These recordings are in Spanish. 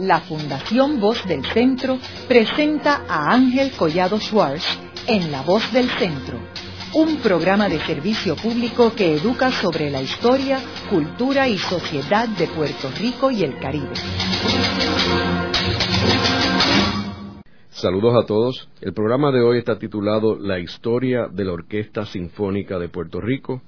la Fundación Voz del Centro presenta a Ángel Collado Schwartz en La Voz del Centro, un programa de servicio público que educa sobre la historia, cultura y sociedad de Puerto Rico y el Caribe. Saludos a todos. El programa de hoy está titulado La historia de la Orquesta Sinfónica de Puerto Rico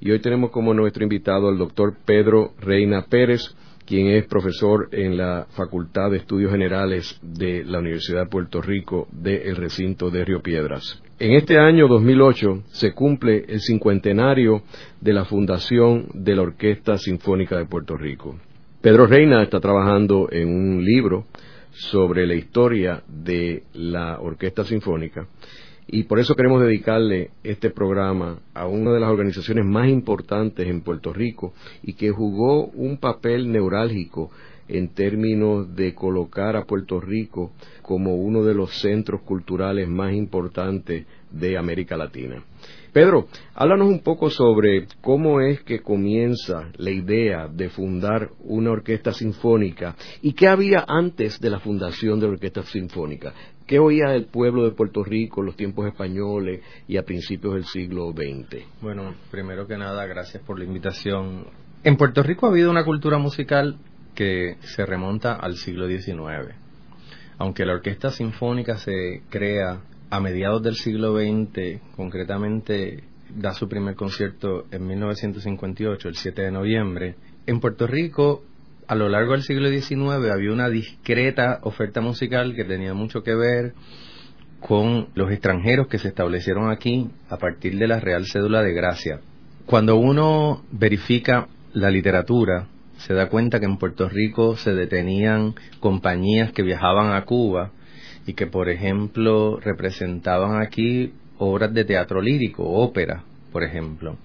y hoy tenemos como nuestro invitado al doctor Pedro Reina Pérez, quien es profesor en la Facultad de Estudios Generales de la Universidad de Puerto Rico del recinto de Río Piedras. En este año 2008 se cumple el cincuentenario de la fundación de la Orquesta Sinfónica de Puerto Rico. Pedro Reina está trabajando en un libro sobre la historia de la Orquesta Sinfónica y por eso queremos dedicarle este programa a una de las organizaciones más importantes en Puerto Rico y que jugó un papel neurálgico en términos de colocar a Puerto Rico como uno de los centros culturales más importantes de América Latina. Pedro, háblanos un poco sobre cómo es que comienza la idea de fundar una orquesta sinfónica y qué había antes de la fundación de la orquesta sinfónica. ¿Qué oía el pueblo de Puerto Rico en los tiempos españoles y a principios del siglo XX? Bueno, primero que nada, gracias por la invitación. En Puerto Rico ha habido una cultura musical que se remonta al siglo XIX. Aunque la orquesta sinfónica se crea a mediados del siglo XX, concretamente da su primer concierto en 1958, el 7 de noviembre, en Puerto Rico a lo largo del siglo XIX había una discreta oferta musical que tenía mucho que ver con los extranjeros que se establecieron aquí a partir de la Real Cédula de Gracia. Cuando uno verifica la literatura, se da cuenta que en Puerto Rico se detenían compañías que viajaban a Cuba y que, por ejemplo, representaban aquí obras de teatro lírico, ópera, por ejemplo.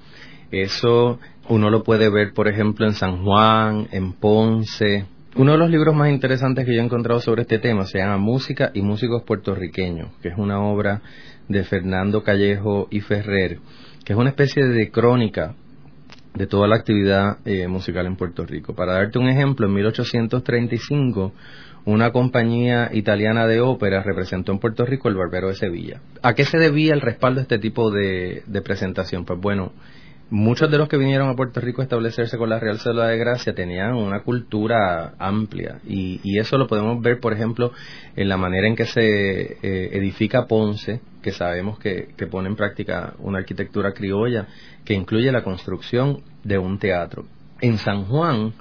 Eso uno lo puede ver, por ejemplo, en San Juan, en Ponce. Uno de los libros más interesantes que yo he encontrado sobre este tema se llama Música y Músicos Puertorriqueños, que es una obra de Fernando Callejo y Ferrer, que es una especie de crónica de toda la actividad eh, musical en Puerto Rico. Para darte un ejemplo, en 1835 una compañía italiana de ópera representó en Puerto Rico el Barbero de Sevilla. ¿A qué se debía el respaldo de este tipo de, presentación? Pues bueno, muchos de los que vinieron a Puerto Rico a establecerse con la Real Célula de Gracia tenían una cultura amplia y, eso lo podemos ver, por ejemplo, en la manera en que se eh, edifica Ponce, que sabemos que, que pone en práctica una arquitectura criolla que incluye la construcción de un teatro. En San Juan,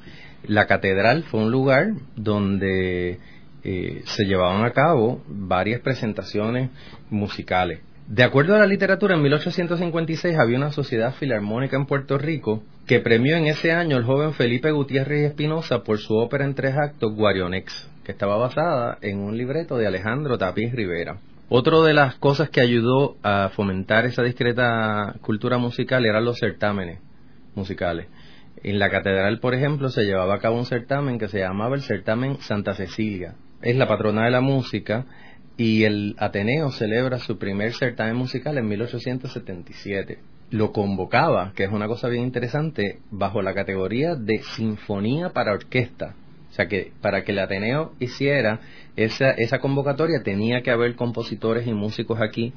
la catedral fue un lugar donde eh, se llevaban a cabo varias presentaciones musicales. De acuerdo a la literatura, en 1856 había una sociedad filarmónica en Puerto Rico que premió en ese año al joven Felipe Gutiérrez Espinosa por su ópera en tres actos, Guarionex, que estaba basada en un libreto de Alejandro Tapiz Rivera. Otra de las cosas que ayudó a fomentar esa discreta cultura musical eran los certámenes musicales. En la catedral, por ejemplo, se llevaba a cabo un certamen que se llamaba el certamen Santa Cecilia. Es la patrona de la música y el Ateneo celebra su primer certamen musical en 1877. Lo convocaba, que es una cosa bien interesante, bajo la categoría de sinfonía para orquesta. O sea que para que el Ateneo hiciera esa, esa convocatoria tenía que haber compositores y músicos aquí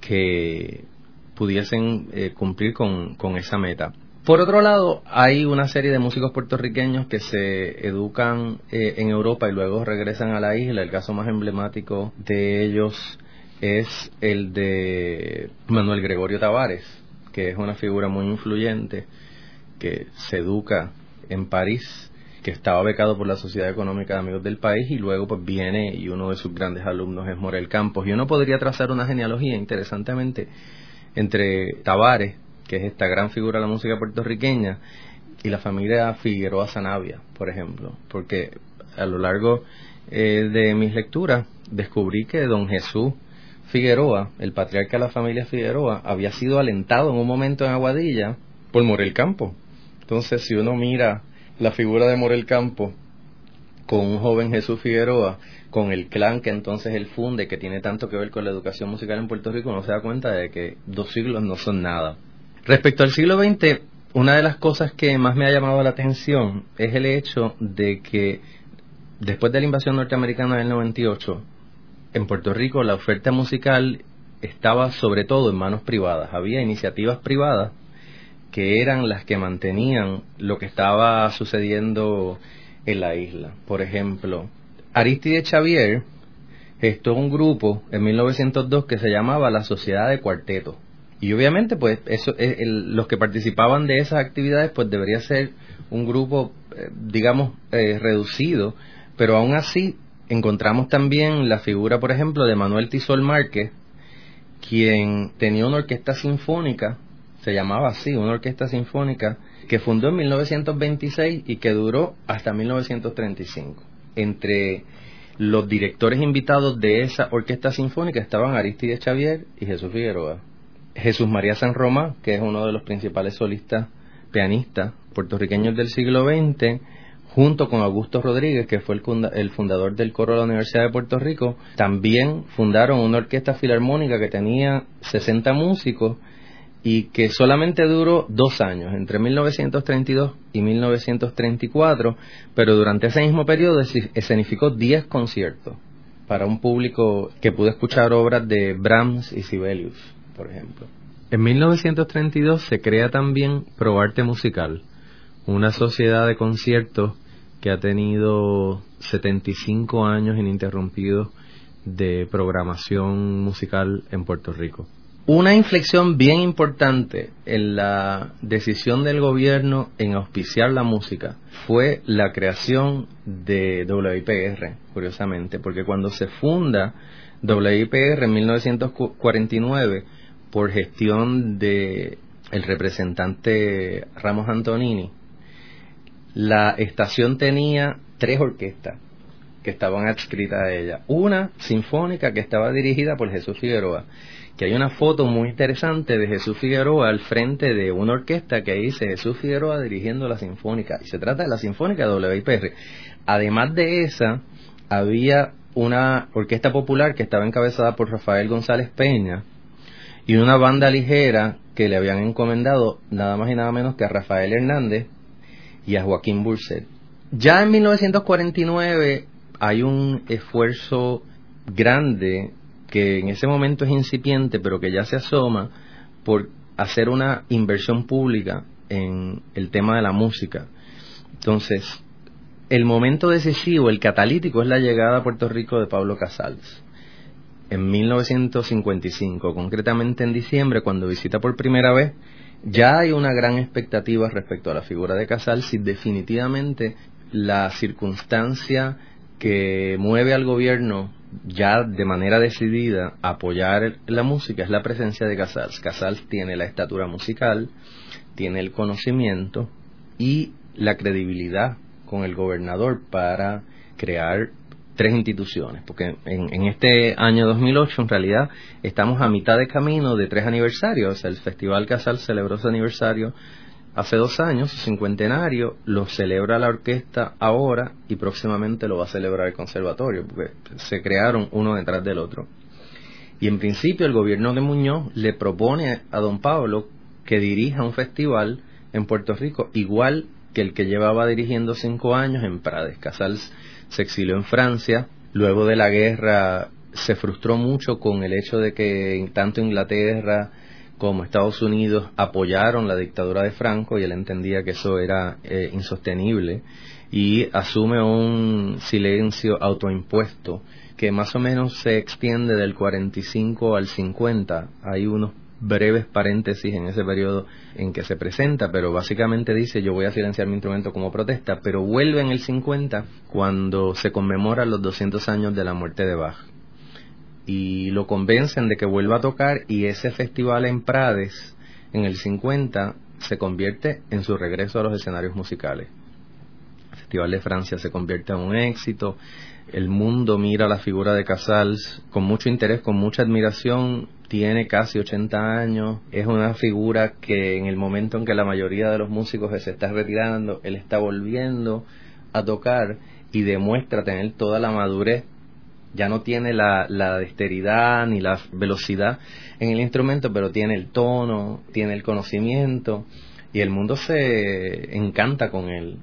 que pudiesen eh, cumplir con esa meta. Por otro lado, hay una serie de músicos puertorriqueños que se educan eh, en Europa y luego regresan a la isla. El caso más emblemático de ellos es el de Manuel Gregorio Tavares, que es una figura muy influyente, que se educa en París, que estaba becado por la Sociedad Económica de Amigos del País y luego pues viene y uno de sus grandes alumnos es Morel Campos. Y uno podría trazar una genealogía interesantemente entre Tavares, que es esta gran figura de la música puertorriqueña, y la familia Figueroa Zanavia, por ejemplo, porque a lo largo eh, de mis lecturas descubrí que don Jesús Figueroa, el patriarca de la familia Figueroa, había sido alentado en un momento en Aguadilla por Morel Campo. Entonces, si uno mira la figura de Morel Campo con un joven Jesús Figueroa, con el clan que entonces él funde, que tiene tanto que ver con la educación musical en Puerto Rico, uno se da cuenta de que dos siglos no son nada. Respecto al siglo XX, una de las cosas que más me ha llamado la atención es el hecho de que después de la invasión norteamericana del 98, en Puerto Rico la oferta musical estaba sobre todo en manos privadas. Había iniciativas privadas que eran las que mantenían lo que estaba sucediendo en la isla. Por ejemplo, Aristide Xavier gestó un grupo en 1902 que se llamaba la Sociedad de Cuarteto. Y obviamente, pues, eso, eh, los que participaban de esas actividades, pues debería ser un grupo, eh, digamos, eh, reducido, pero aún así encontramos también la figura, por ejemplo, de Manuel Tisol Márquez, quien tenía una orquesta sinfónica, se llamaba así, una orquesta sinfónica, que fundó en 1926 y que duró hasta 1935. Entre los directores invitados de esa orquesta sinfónica estaban Aristide Xavier y Jesús Figueroa. Jesús María San Román, que es uno de los principales solistas pianistas puertorriqueños del siglo XX, junto con Augusto Rodríguez, que fue el, fundador del coro de la Universidad de Puerto Rico, también fundaron una orquesta filarmónica que tenía 60 músicos y que solamente duró dos años, entre 1932 y 1934, pero durante ese mismo periodo escenificó 10 conciertos para un público que pudo escuchar obras de Brahms y Sibelius, por ejemplo. En 1932 se crea también Proarte Musical, una sociedad de conciertos que ha tenido 75 años ininterrumpidos de programación musical en Puerto Rico. Una inflexión bien importante en la decisión del gobierno en auspiciar la música fue la creación de WIPR, curiosamente, porque cuando se funda WIPR en 1949 por gestión de el representante Ramos Antonini, la estación tenía tres orquestas que estaban adscritas a ella. Una sinfónica que estaba dirigida por Jesús Figueroa, que hay una foto muy interesante de Jesús Figueroa al frente de una orquesta que dice Jesús Figueroa dirigiendo la sinfónica. Y se trata de la sinfónica de WIPR. Además de esa, había una orquesta popular que estaba encabezada por Rafael González Peña y una banda ligera que le habían encomendado nada más y nada menos que a Rafael Hernández y a Joaquín Burset. Ya en 1949 hay un esfuerzo grande que en ese momento es incipiente, pero que ya se asoma por hacer una inversión pública en el tema de la música. Entonces, el momento decisivo, el catalítico, es la llegada a Puerto Rico de Pablo Casals. En 1955, concretamente en diciembre, cuando visita por primera vez ya hay una gran expectativa respecto a la figura de Casals y definitivamente la circunstancia que mueve al gobierno ya de manera decidida a apoyar la música es la presencia de Casals. Casals tiene la estatura musical, tiene el conocimiento y la credibilidad con el gobernador para crear tres instituciones, porque en, este año 2008 en realidad estamos a mitad de camino de tres aniversarios. el Festival Casal celebró su aniversario hace dos años, su cincuentenario, lo celebra la orquesta ahora y próximamente lo va a celebrar el conservatorio, porque se crearon uno detrás del otro. Y en principio el gobierno de Muñoz le propone a don Pablo que dirija un festival en Puerto Rico igual que el que llevaba dirigiendo cinco años en Prades. Casals se exilió en Francia, luego de la guerra se frustró mucho con el hecho de que tanto Inglaterra como Estados Unidos apoyaron la dictadura de Franco y él entendía que eso era eh, insostenible y asume un silencio autoimpuesto que más o menos se extiende del 45 al 50. Hay unos breves paréntesis en ese periodo en que se presenta, pero básicamente dice yo voy a silenciar mi instrumento como protesta, pero vuelve en el 50 cuando se conmemoran los 200 años de la muerte de Bach. Y lo convencen de que vuelva a tocar y ese festival en Prades en el 50 se convierte en su regreso a los escenarios musicales. El Festival de Francia se convierte en un éxito, el mundo mira la figura de Casals con mucho interés, con mucha admiración tiene casi 80 años, es una figura que en el momento en que la mayoría de los músicos se está retirando, él está volviendo a tocar y demuestra tener toda la madurez. Ya no tiene la, la dexteridad ni la velocidad en el instrumento, pero tiene el tono, tiene el conocimiento y el mundo se encanta con él.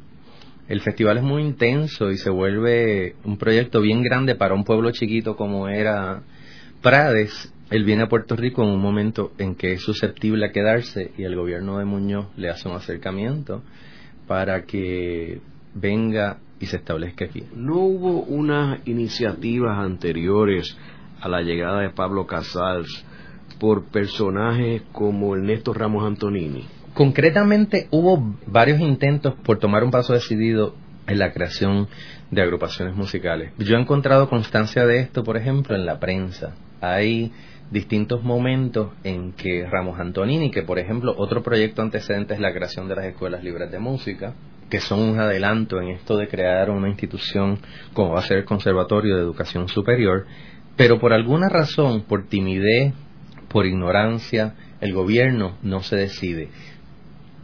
el festival es muy intenso y se vuelve un proyecto bien grande para un pueblo chiquito como era Prades. Él viene a Puerto Rico en un momento en que es susceptible a quedarse y el gobierno de Muñoz le hace un acercamiento para que venga y se establezca aquí. ¿No hubo unas iniciativas anteriores a la llegada de Pablo Casals por personajes como Ernesto Ramos Antonini? Concretamente hubo varios intentos por tomar un paso decidido en la creación de agrupaciones musicales. Yo he encontrado constancia de esto, por ejemplo, en la prensa. Hay distintos momentos en que Ramos Antonini, que por ejemplo otro proyecto antecedente es la creación de las escuelas libres de música, que son un adelanto en esto de crear una institución como va a ser el Conservatorio de Educación Superior, pero por alguna razón, por timidez, por ignorancia, el gobierno no se decide.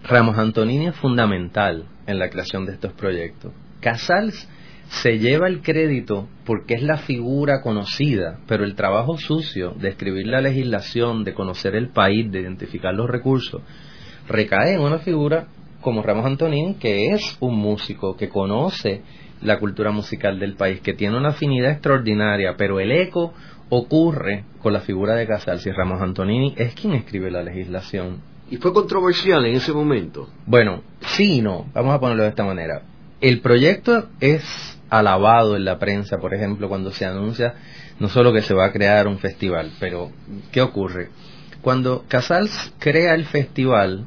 Ramos Antonini es fundamental en la creación de estos proyectos. Casals se lleva el crédito porque es la figura conocida, pero el trabajo sucio de escribir la legislación, de conocer el país, de identificar los recursos, recae en una figura como Ramos Antonín, que es un músico que conoce la cultura musical del país, que tiene una afinidad extraordinaria, pero el eco ocurre con la figura de Casals y Ramos Antonini es quien escribe la legislación. ¿Y fue controversial en ese momento? Bueno, sí y no, vamos a ponerlo de esta manera. El proyecto es alabado en la prensa, por ejemplo, cuando se anuncia no solo que se va a crear un festival, pero ¿qué ocurre? Cuando Casals crea el festival,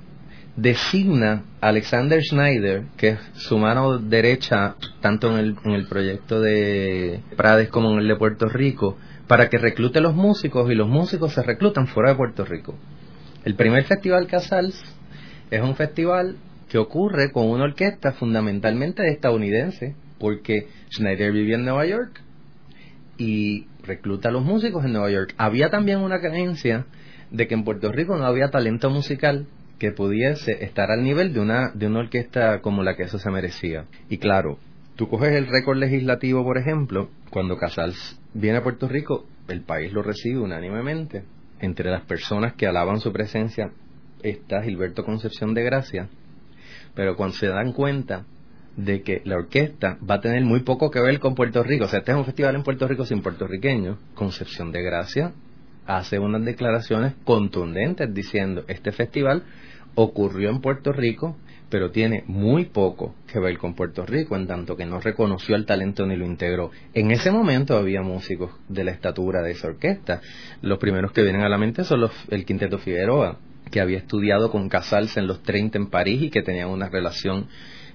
designa a Alexander Schneider, que es su mano derecha tanto en el, en el proyecto de Prades como en el de Puerto Rico, para que reclute los músicos y los músicos se reclutan fuera de Puerto Rico. El primer festival Casals es un festival que ocurre con una orquesta fundamentalmente estadounidense, porque Schneider vivía en Nueva York y recluta a los músicos en Nueva York. Había también una creencia de que en Puerto Rico no había talento musical que pudiese estar al nivel de una, de una orquesta como la que eso se merecía. Y claro, tú coges el récord legislativo, por ejemplo, cuando Casals viene a Puerto Rico, el país lo recibe unánimemente. Entre las personas que alaban su presencia está Gilberto Concepción de Gracia, pero cuando se dan cuenta de que la orquesta va a tener muy poco que ver con Puerto Rico, o sea, este es un festival en Puerto Rico sin puertorriqueños, Concepción de Gracia hace unas declaraciones contundentes diciendo este festival ocurrió en Puerto Rico, pero tiene muy poco que ver con Puerto Rico, en tanto que no reconoció el talento ni lo integró. En ese momento había músicos de la estatura de esa orquesta. Los primeros que vienen a la mente son los, el Quinteto Figueroa, que había estudiado con Casals en los 30 en París y que tenían una relación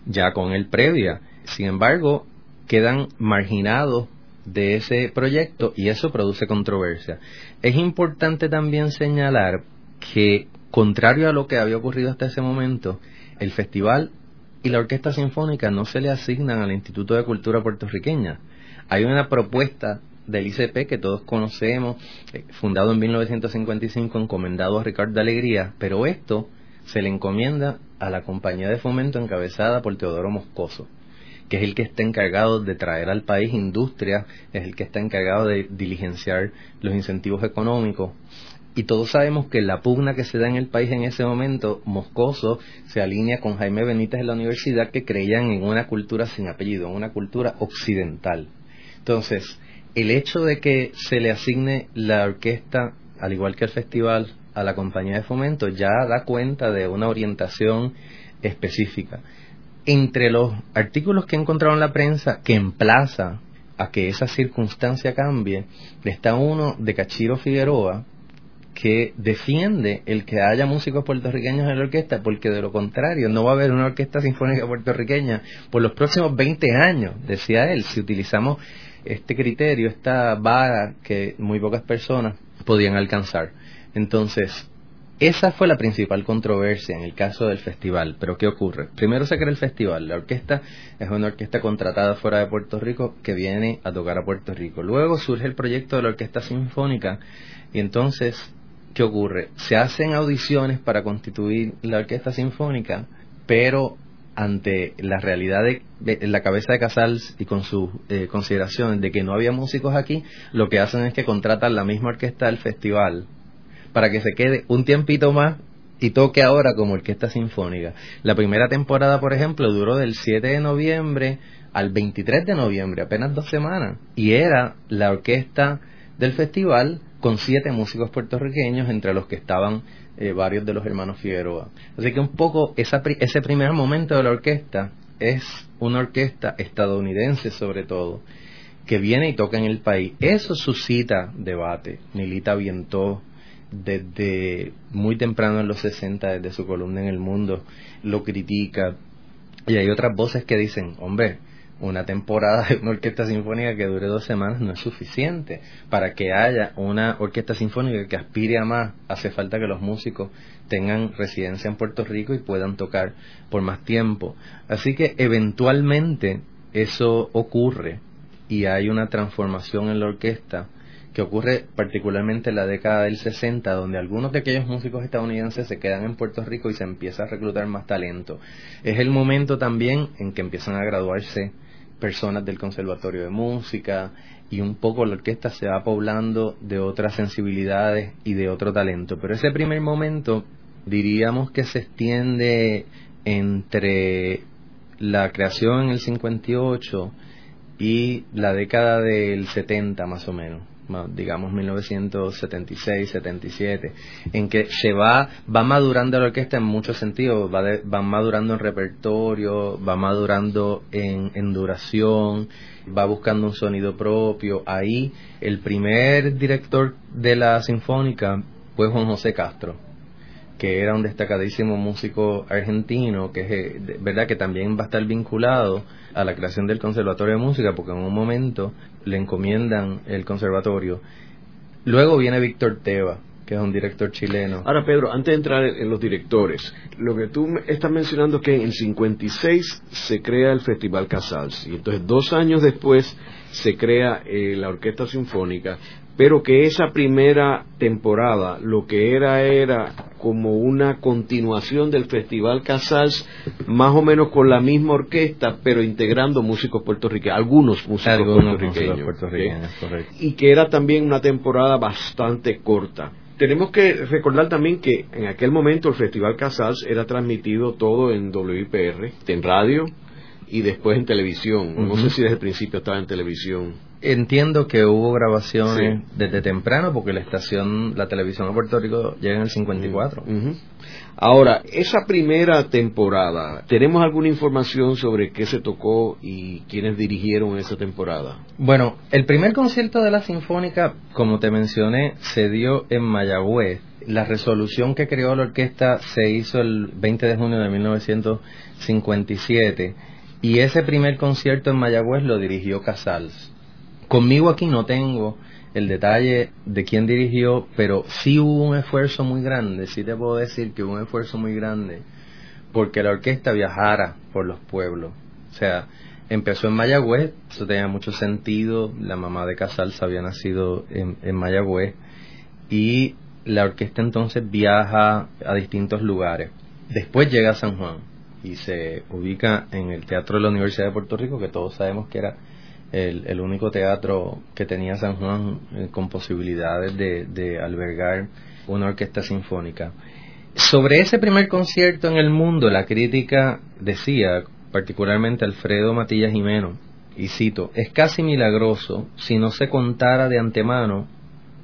ya con él previa. Sin embargo, quedan marginados de ese proyecto y eso produce controversia. Es importante también señalar que, contrario a lo que había ocurrido hasta ese momento, el festival y la orquesta sinfónica no se le asignan al Instituto de Cultura puertorriqueña. Hay una propuesta del ICP que todos conocemos, eh, fundado en 1955, encomendado a Ricardo Alegría, pero esto se le encomienda a la compañía de fomento encabezada por Teodoro Moscoso que es el que está encargado de traer al país industria, es el que está encargado de diligenciar los incentivos económicos. Y todos sabemos que la pugna que se da en el país en ese momento, Moscoso se alinea con Jaime Benítez de la universidad que creían en una cultura sin apellido, en una cultura occidental. Entonces, el hecho de que se le asigne la orquesta, al igual que el festival, a la compañía de fomento, ya da cuenta de una orientación específica entre los artículos que he encontrado en la prensa que emplaza a que esa circunstancia cambie, está uno de Cachiro Figueroa que defiende el que haya músicos puertorriqueños en la orquesta, porque de lo contrario no va a haber una orquesta sinfónica puertorriqueña por los próximos 20 años, decía él, si utilizamos este criterio, esta vara que muy pocas personas podían alcanzar. Entonces, esa fue la principal controversia en el caso del festival. Pero ¿qué ocurre? Primero se crea el festival. La orquesta es una orquesta contratada fuera de Puerto Rico que viene a tocar a Puerto Rico. Luego surge el proyecto de la Orquesta Sinfónica y entonces, ¿qué ocurre? Se hacen audiciones para constituir la Orquesta Sinfónica, pero ante la realidad de, la cabeza de Casals y con sus eh, consideraciones de que no había músicos aquí, lo que hacen es que contratan la misma orquesta del festival para que se quede un tiempito más y toque ahora como orquesta sinfónica. La primera temporada, por ejemplo, duró del 7 de noviembre al 23 de noviembre, apenas dos semanas, y era la orquesta del festival con siete músicos puertorriqueños, entre los que estaban eh, varios de los hermanos Figueroa. Así que un poco ese primer momento de la orquesta es una orquesta estadounidense sobre todo, que viene y toca en el país. Eso suscita debate. Milita Vientó, desde muy temprano en los 60, desde su columna en El Mundo, lo critica. Y hay otras voces que dicen, hombre, una temporada de una orquesta sinfónica que dure dos semanas no es suficiente. Para que haya una orquesta sinfónica que aspire a más, hace falta que los músicos tengan residencia en Puerto Rico y puedan tocar por más tiempo. Así que eventualmente eso ocurre y hay una transformación en la orquesta que ocurre particularmente en la década del 60, donde algunos de aquellos músicos estadounidenses se quedan en Puerto Rico y se empieza a reclutar más talento. Es el momento también en que empiezan a graduarse personas del Conservatorio de Música y un poco la orquesta se va poblando de otras sensibilidades y de otro talento. Pero ese primer momento diríamos que se extiende entre la creación en el 58 y la década del 70 más o menos digamos 1976, 77, en que se va, va madurando la orquesta en muchos sentidos, va, va madurando en repertorio, va madurando en, en duración, va buscando un sonido propio. Ahí el primer director de la Sinfónica fue Juan José Castro que era un destacadísimo músico argentino, que es eh, verdad que también va a estar vinculado a la creación del Conservatorio de Música, porque en un momento le encomiendan el conservatorio. Luego viene Víctor Teva, que es un director chileno. Ahora, Pedro, antes de entrar en los directores, lo que tú estás mencionando es que en el 56 se crea el Festival Casals, y entonces dos años después se crea eh, la Orquesta Sinfónica, pero que esa primera temporada lo que era era como una continuación del Festival Casals, más o menos con la misma orquesta, pero integrando músicos puertorriqueños, algunos músicos puertorriqueños. Y que era también una temporada bastante corta. Tenemos que recordar también que en aquel momento el Festival Casals era transmitido todo en WIPR, en radio y después en televisión. No sé si desde el principio estaba en televisión. Entiendo que hubo grabaciones desde temprano porque la estación, la televisión de Puerto Rico llega en el 54. Ahora, esa primera temporada, ¿tenemos alguna información sobre qué se tocó y quiénes dirigieron esa temporada? Bueno, el primer concierto de la Sinfónica, como te mencioné, se dio en Mayagüez. La resolución que creó la orquesta se hizo el 20 de junio de 1957 y ese primer concierto en Mayagüez lo dirigió Casals. Conmigo aquí no tengo el detalle de quién dirigió, pero sí hubo un esfuerzo muy grande, sí te puedo decir que hubo un esfuerzo muy grande porque la orquesta viajara por los pueblos. O sea, empezó en Mayagüez, eso tenía mucho sentido, la mamá de Casals había nacido en, en Mayagüez y la orquesta entonces viaja a distintos lugares. Después llega a San Juan y se ubica en el Teatro de la Universidad de Puerto Rico, que todos sabemos que era el, único teatro que tenía San Juan eh, con posibilidades de, albergar una orquesta sinfónica. Sobre ese primer concierto en el mundo, la crítica decía, particularmente Alfredo Matillas Jimeno, y cito, es casi milagroso si no se contara de antemano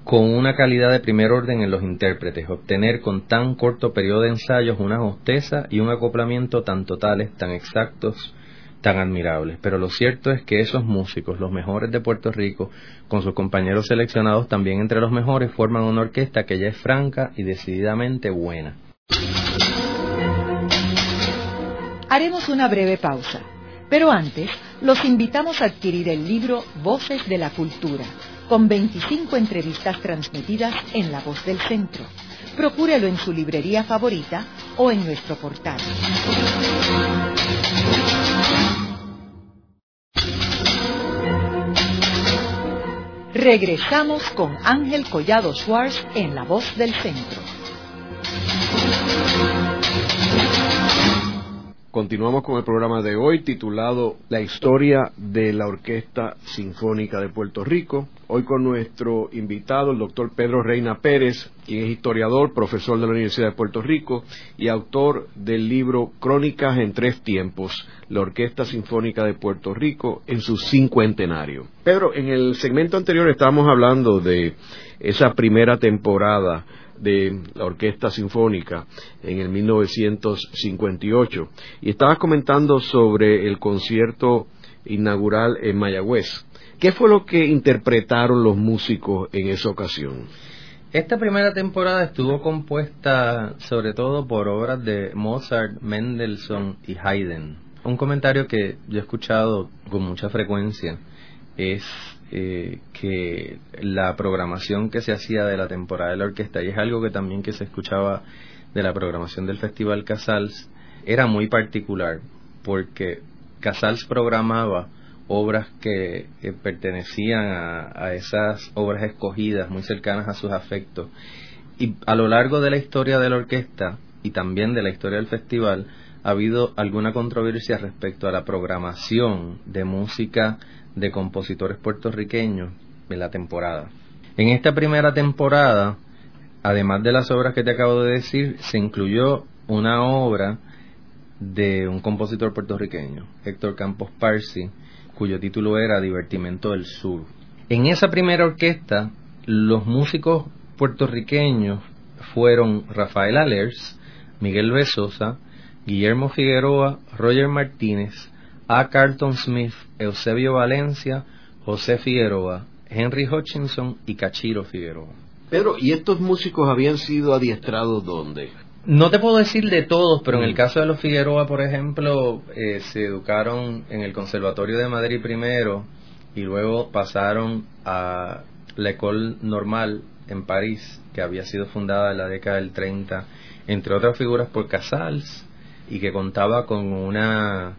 con una calidad de primer orden en los intérpretes, obtener con tan corto periodo de ensayos una hostesa y un acoplamiento tan totales, tan exactos, tan admirables. Pero lo cierto es que esos músicos, los mejores de Puerto Rico, con sus compañeros seleccionados también entre los mejores, forman una orquesta que ya es franca y decididamente buena. Haremos una breve pausa, pero antes los invitamos a adquirir el libro Voces de la Cultura, con 25 entrevistas transmitidas en La Voz del Centro. Procúrelo en su librería favorita o en nuestro portal. Regresamos con Ángel Collado Schwartz en La Voz del Centro. Continuamos con el programa de hoy titulado La historia de la Orquesta Sinfónica de Puerto Rico. Hoy con nuestro invitado, el doctor Pedro Reina Pérez, quien es historiador, profesor de la Universidad de Puerto Rico y autor del libro Crónicas en tres tiempos, la Orquesta Sinfónica de Puerto Rico en su cincuentenario. Pedro, en el segmento anterior estábamos hablando de esa primera temporada de la Orquesta Sinfónica en el 1958 y estabas comentando sobre el concierto inaugural en Mayagüez. ¿Qué fue lo que interpretaron los músicos en esa ocasión? Esta primera temporada estuvo compuesta sobre todo por obras de Mozart, Mendelssohn y Haydn. Un comentario que yo he escuchado con mucha frecuencia es eh, que la programación que se hacía de la temporada de la orquesta, y es algo que también que se escuchaba de la programación del Festival Casals, era muy particular, porque Casals programaba obras que, pertenecían a, esas obras escogidas, muy cercanas a sus afectos. Y a lo largo de la historia de la orquesta y también de la historia del festival, ha habido alguna controversia respecto a la programación de música de compositores puertorriqueños en la temporada. En esta primera temporada, además de las obras que te acabo de decir, se incluyó una obra de un compositor puertorriqueño, Héctor Campos Parsi, cuyo título era Divertimento del Sur. En esa primera orquesta, los músicos puertorriqueños fueron Rafael Alers, Miguel Besosa, Guillermo Figueroa, Roger Martínez, A. Carlton Smith, Eusebio Valencia, José Figueroa, Henry Hutchinson y Cachiro Figueroa. Pedro, ¿y estos músicos habían sido adiestrados dónde? No te puedo decir de todos, pero en el mm. caso de los Figueroa, por ejemplo, eh, se educaron en el Conservatorio de Madrid primero y luego pasaron a la École Normal en París, que había sido fundada en la década del 30, entre otras figuras por Casals, y que contaba con una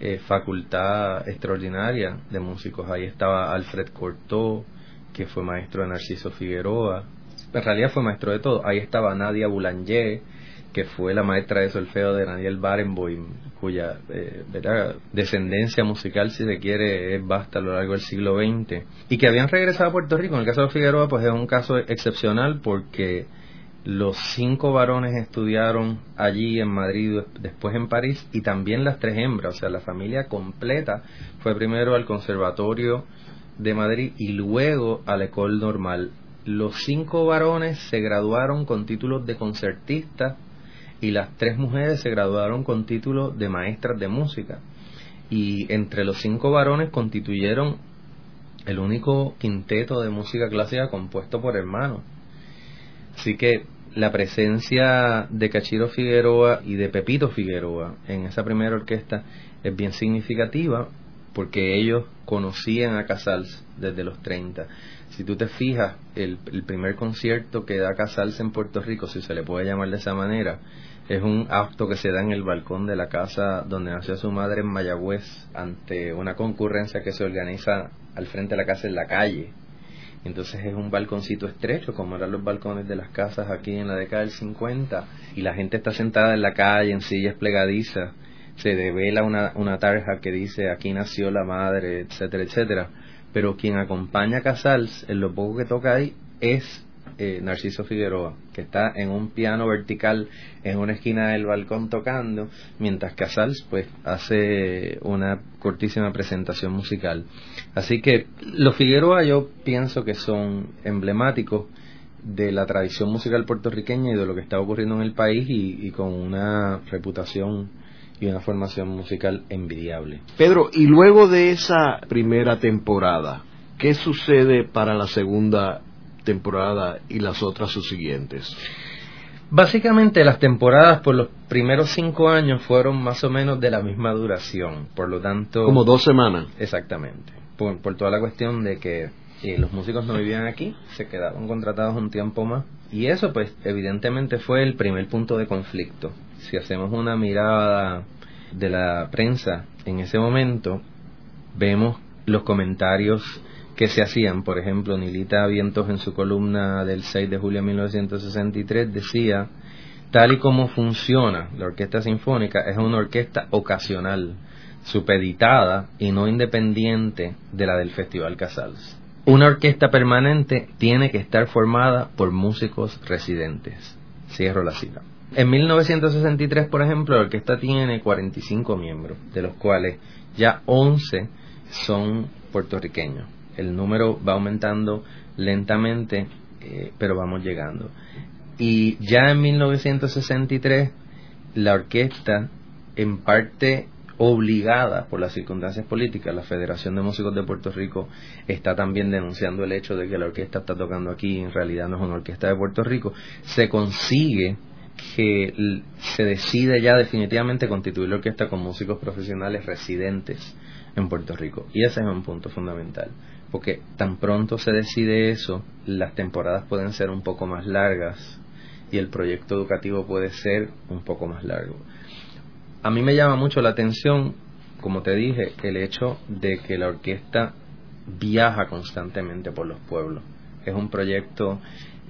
eh, facultad extraordinaria de músicos. Ahí estaba Alfred Cortot, que fue maestro de Narciso Figueroa, en realidad fue maestro de todo. Ahí estaba Nadia Boulanger, que fue la maestra de solfeo de Daniel Barenboim, cuya eh, descendencia musical, si se quiere, es vasta a lo largo del siglo XX, y que habían regresado a Puerto Rico. En el caso de Figueroa, pues es un caso excepcional porque los cinco varones estudiaron allí en Madrid, después en París, y también las tres hembras, o sea, la familia completa fue primero al Conservatorio de Madrid y luego a la École Normal. Los cinco varones se graduaron con títulos de concertista y las tres mujeres se graduaron con título de maestras de música. Y entre los cinco varones constituyeron el único quinteto de música clásica compuesto por hermanos. Así que la presencia de Cachiro Figueroa y de Pepito Figueroa en esa primera orquesta es bien significativa porque ellos conocían a Casals desde los 30. Si tú te fijas, el, primer concierto que da Casals en Puerto Rico, si se le puede llamar de esa manera, es un acto que se da en el balcón de la casa donde nació su madre en Mayagüez ante una concurrencia que se organiza al frente de la casa en la calle. Entonces es un balconcito estrecho, como eran los balcones de las casas aquí en la década del 50, y la gente está sentada en la calle en sillas plegadizas, se devela una, una tarja que dice aquí nació la madre, etcétera, etcétera. Pero quien acompaña a Casals, en lo poco que toca ahí, es eh, Narciso Figueroa, que está en un piano vertical en una esquina del balcón tocando, mientras Casals pues hace una cortísima presentación musical. Así que los Figueroa yo pienso que son emblemáticos de la tradición musical puertorriqueña y de lo que está ocurriendo en el país y, y con una reputación y una formación musical envidiable. Pedro, y luego de esa primera temporada, ¿qué sucede para la segunda temporada y las otras subsiguientes? Básicamente las temporadas por los primeros cinco años fueron más o menos de la misma duración, por lo tanto... Como dos semanas. Exactamente, por, toda la cuestión de que eh, los músicos no vivían aquí, se quedaron contratados un tiempo más. Y eso pues evidentemente fue el primer punto de conflicto. Si hacemos una mirada de la prensa en ese momento, vemos los comentarios que se hacían. Por ejemplo, Nilita Vientos en su columna del 6 de julio de 1963 decía, tal y como funciona la Orquesta Sinfónica, es una orquesta ocasional, supeditada y no independiente de la del Festival Casals. una orquesta permanente tiene que estar formada por músicos residentes. Cierro la cita. En 1963, por ejemplo, la orquesta tiene 45 miembros, de los cuales ya 11 son puertorriqueños. El número va aumentando lentamente, eh, pero vamos llegando. Y ya en 1963, la orquesta, en parte obligada por las circunstancias políticas, la Federación de Músicos de Puerto Rico está también denunciando el hecho de que la orquesta está tocando aquí, en realidad no es una orquesta de Puerto Rico, se consigue que se decide ya definitivamente constituir la orquesta con músicos profesionales residentes en Puerto Rico. Y ese es un punto fundamental, porque tan pronto se decide eso, las temporadas pueden ser un poco más largas y el proyecto educativo puede ser un poco más largo. A mí me llama mucho la atención, como te dije, el hecho de que la orquesta viaja constantemente por los pueblos. Es un proyecto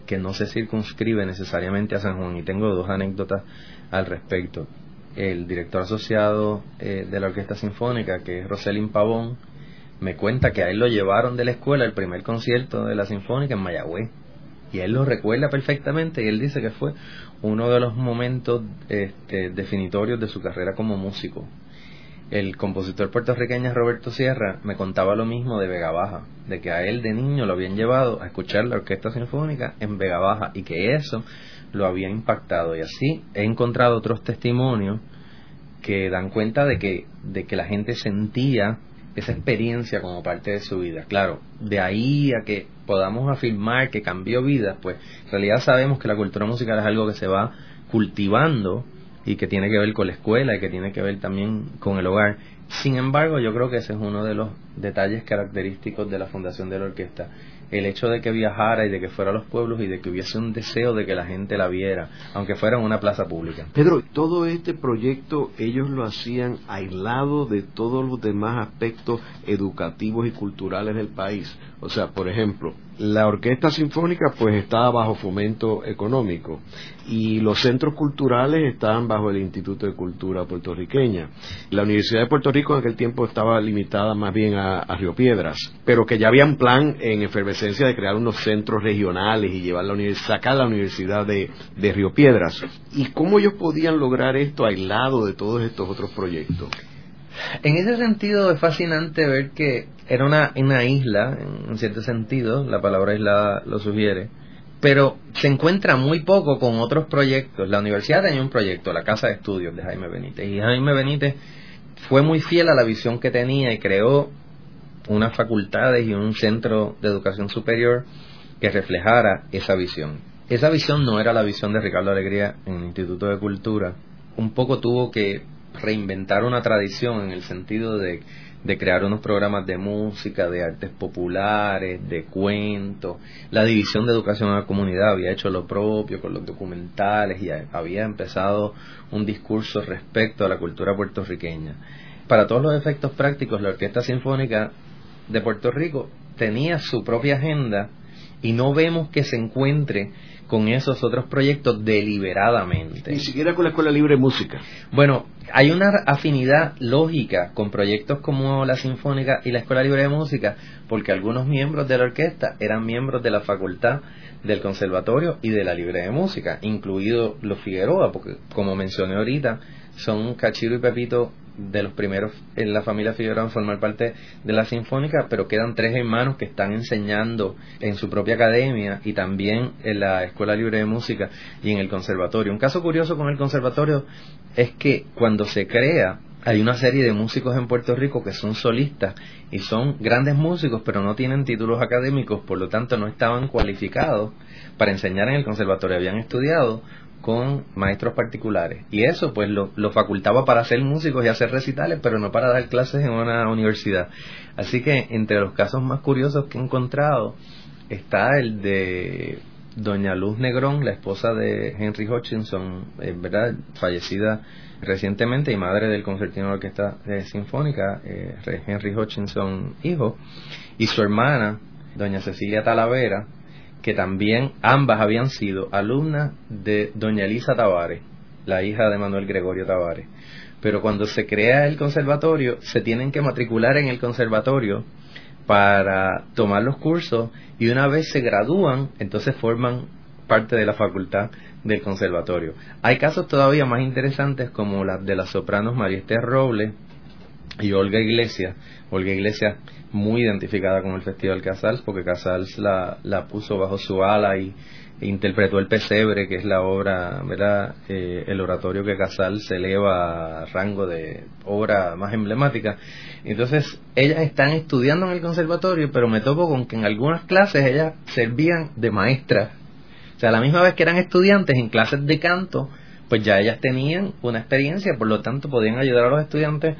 que no se circunscribe necesariamente a San Juan y tengo dos anécdotas al respecto. El director asociado eh, de la Orquesta Sinfónica, que es Roselín Pavón, me cuenta que a él lo llevaron de la escuela el primer concierto de la Sinfónica en Mayagüez. Y él lo recuerda perfectamente y él dice que fue uno de los momentos este, definitorios de su carrera como músico el compositor puertorriqueño Roberto Sierra me contaba lo mismo de Vega Baja, de que a él de niño lo habían llevado a escuchar la orquesta sinfónica en Vega Baja y que eso lo había impactado. Y así he encontrado otros testimonios que dan cuenta de que, de que la gente sentía esa experiencia como parte de su vida. Claro, de ahí a que podamos afirmar que cambió vida, pues en realidad sabemos que la cultura musical es algo que se va cultivando y que tiene que ver con la escuela y que tiene que ver también con el hogar. Sin embargo, yo creo que ese es uno de los detalles característicos de la fundación de la orquesta, el hecho de que viajara y de que fuera a los pueblos y de que hubiese un deseo de que la gente la viera, aunque fuera en una plaza pública. Pedro, todo este proyecto ellos lo hacían aislado de todos los demás aspectos educativos y culturales del país. O sea, por ejemplo, la orquesta sinfónica pues estaba bajo fomento económico y los centros culturales estaban bajo el Instituto de Cultura puertorriqueña. La Universidad de Puerto Rico en aquel tiempo estaba limitada más bien a, Río Piedras, pero que ya había un plan en efervescencia de crear unos centros regionales y llevar la sacar la Universidad de, de Río Piedras. ¿Y cómo ellos podían lograr esto aislado de todos estos otros proyectos? En ese sentido es fascinante ver que era una, isla, en cierto sentido, la palabra isla lo sugiere, pero se encuentra muy poco con otros proyectos. La universidad tenía un proyecto, la Casa de Estudios de Jaime Benítez, y Jaime Benítez fue muy fiel a la visión que tenía y creó unas facultades y un centro de educación superior que reflejara esa visión. Esa visión no era la visión de Ricardo Alegría en el Instituto de Cultura. Un poco tuvo que reinventar una tradición en el sentido de, crear unos programas de música, de artes populares, de cuentos. La división de educación a la comunidad había hecho lo propio con los documentales y había empezado un discurso respecto a la cultura puertorriqueña. Para todos los efectos prácticos, la Orquesta Sinfónica de Puerto Rico tenía su propia agenda y no vemos que se encuentre con esos otros proyectos deliberadamente. Ni siquiera con la Escuela Libre de Música. Bueno, hay una afinidad lógica con proyectos como la Sinfónica y la Escuela Libre de Música, porque algunos miembros de la orquesta eran miembros de la facultad del Conservatorio y de la Libre de Música, incluido los Figueroa, porque como mencioné ahorita, son Cachiro y Pepito de los primeros en la familia Figueroa en formar parte de la Sinfónica, pero quedan tres hermanos que están enseñando en su propia academia y también en la Escuela Libre de Música y en el Conservatorio. Un caso curioso con el Conservatorio es que cuando se crea hay una serie de músicos en Puerto Rico que son solistas y son grandes músicos pero no tienen títulos académicos, por lo tanto no estaban cualificados para enseñar en el conservatorio, habían estudiado con maestros particulares. Y eso pues lo, lo, facultaba para ser músicos y hacer recitales, pero no para dar clases en una universidad. Así que entre los casos más curiosos que he encontrado está el de doña Luz Negrón, la esposa de Henry Hutchinson, eh, ¿verdad? fallecida recientemente y madre del concertino de orquesta eh, sinfónica, eh, Henry Hutchinson hijo, y su hermana, doña Cecilia Talavera, que también ambas habían sido alumnas de doña Elisa Tavares, la hija de Manuel Gregorio Tavares. Pero cuando se crea el conservatorio, se tienen que matricular en el conservatorio para tomar los cursos y una vez se gradúan, entonces forman parte de la facultad del conservatorio. Hay casos todavía más interesantes como las de las sopranos María Robles y Olga Iglesias. Olga Iglesias muy identificada con el Festival Casals porque Casals la, la puso bajo su ala y interpretó el pesebre, que es la obra, ¿verdad? Eh, el oratorio que Casal se eleva a rango de obra más emblemática. Entonces, ellas están estudiando en el conservatorio, pero me topo con que en algunas clases ellas servían de maestras. O sea, a la misma vez que eran estudiantes en clases de canto, pues ya ellas tenían una experiencia, por lo tanto podían ayudar a los estudiantes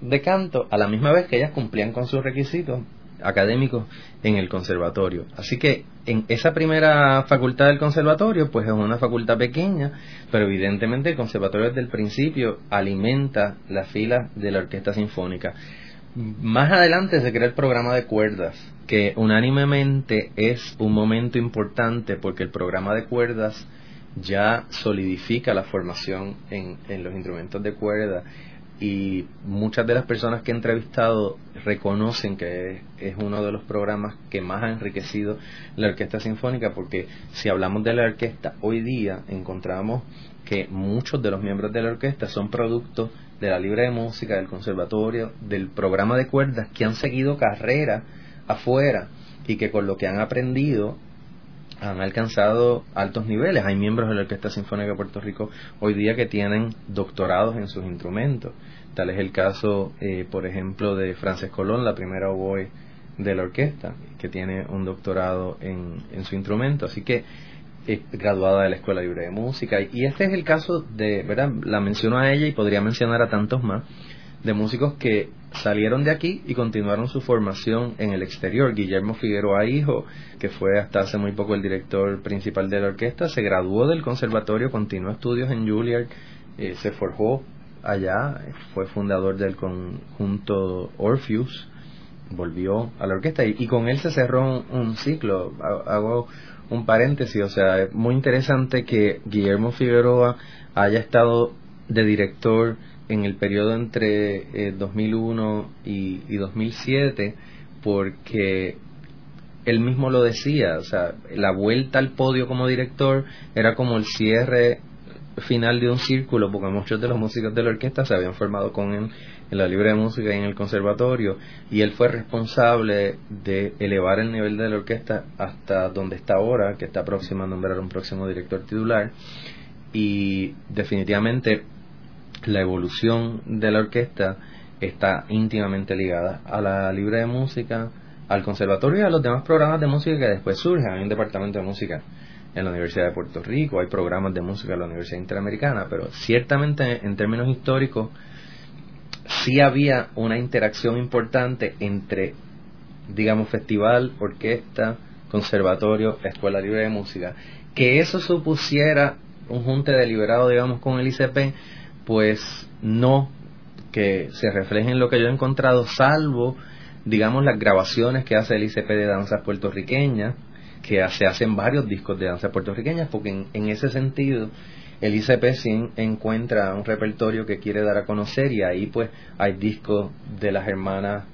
de canto a la misma vez que ellas cumplían con sus requisitos académicos en el conservatorio. Así que en esa primera facultad del conservatorio, pues es una facultad pequeña, pero evidentemente el conservatorio desde el principio alimenta las filas de la orquesta sinfónica. Más adelante se crea el programa de cuerdas, que unánimemente es un momento importante porque el programa de cuerdas ya solidifica la formación en, en los instrumentos de cuerda y muchas de las personas que he entrevistado reconocen que es, uno de los programas que más ha enriquecido la orquesta sinfónica porque si hablamos de la orquesta hoy día encontramos que muchos de los miembros de la orquesta son productos de la libre de música, del conservatorio, del programa de cuerdas que han seguido carrera afuera y que con lo que han aprendido han alcanzado altos niveles. Hay miembros de la Orquesta Sinfónica de Puerto Rico hoy día que tienen doctorados en sus instrumentos. Tal es el caso, eh, por ejemplo, de Frances Colón, la primera oboe de la orquesta, que tiene un doctorado en, en su instrumento. Así que es graduada de la Escuela Libre de Música. Y este es el caso de, ¿verdad? La menciono a ella y podría mencionar a tantos más de músicos que salieron de aquí y continuaron su formación en el exterior. Guillermo Figueroa Hijo, que fue hasta hace muy poco el director principal de la orquesta, se graduó del conservatorio, continuó estudios en Juilliard, eh, se forjó allá, fue fundador del conjunto Orpheus, volvió a la orquesta y, con él se cerró un, ciclo. Hago un paréntesis, o sea, es muy interesante que Guillermo Figueroa haya estado de director en el periodo entre 2001 eh, y, y 2007 porque él mismo lo decía, o sea, la vuelta al podio como director era como el cierre final de un círculo, porque muchos de los músicos de la orquesta se habían formado con él en la libre de música y en el conservatorio, y él fue responsable de elevar el nivel de la orquesta hasta donde está ahora, que está próximo a nombrar un próximo director titular, y definitivamente la evolución de la orquesta está íntimamente ligada a la libre de música, al conservatorio y a los demás programas de música que después surgen. Hay un departamento de música en la Universidad de Puerto Rico, hay programas de música en la Universidad Interamericana, pero ciertamente en términos históricos sí había una interacción importante entre, digamos, festival, orquesta, conservatorio, escuela libre de música. Que eso supusiera un junte deliberado, digamos, con el ICP, pues no que se refleje en lo que yo he encontrado, salvo, digamos, las grabaciones que hace el ICP de danzas puertorriqueñas, que se hacen varios discos de danzas puertorriqueñas, porque en, ese sentido el ICP sí encuentra un repertorio que quiere dar a conocer y ahí pues hay discos de las hermanas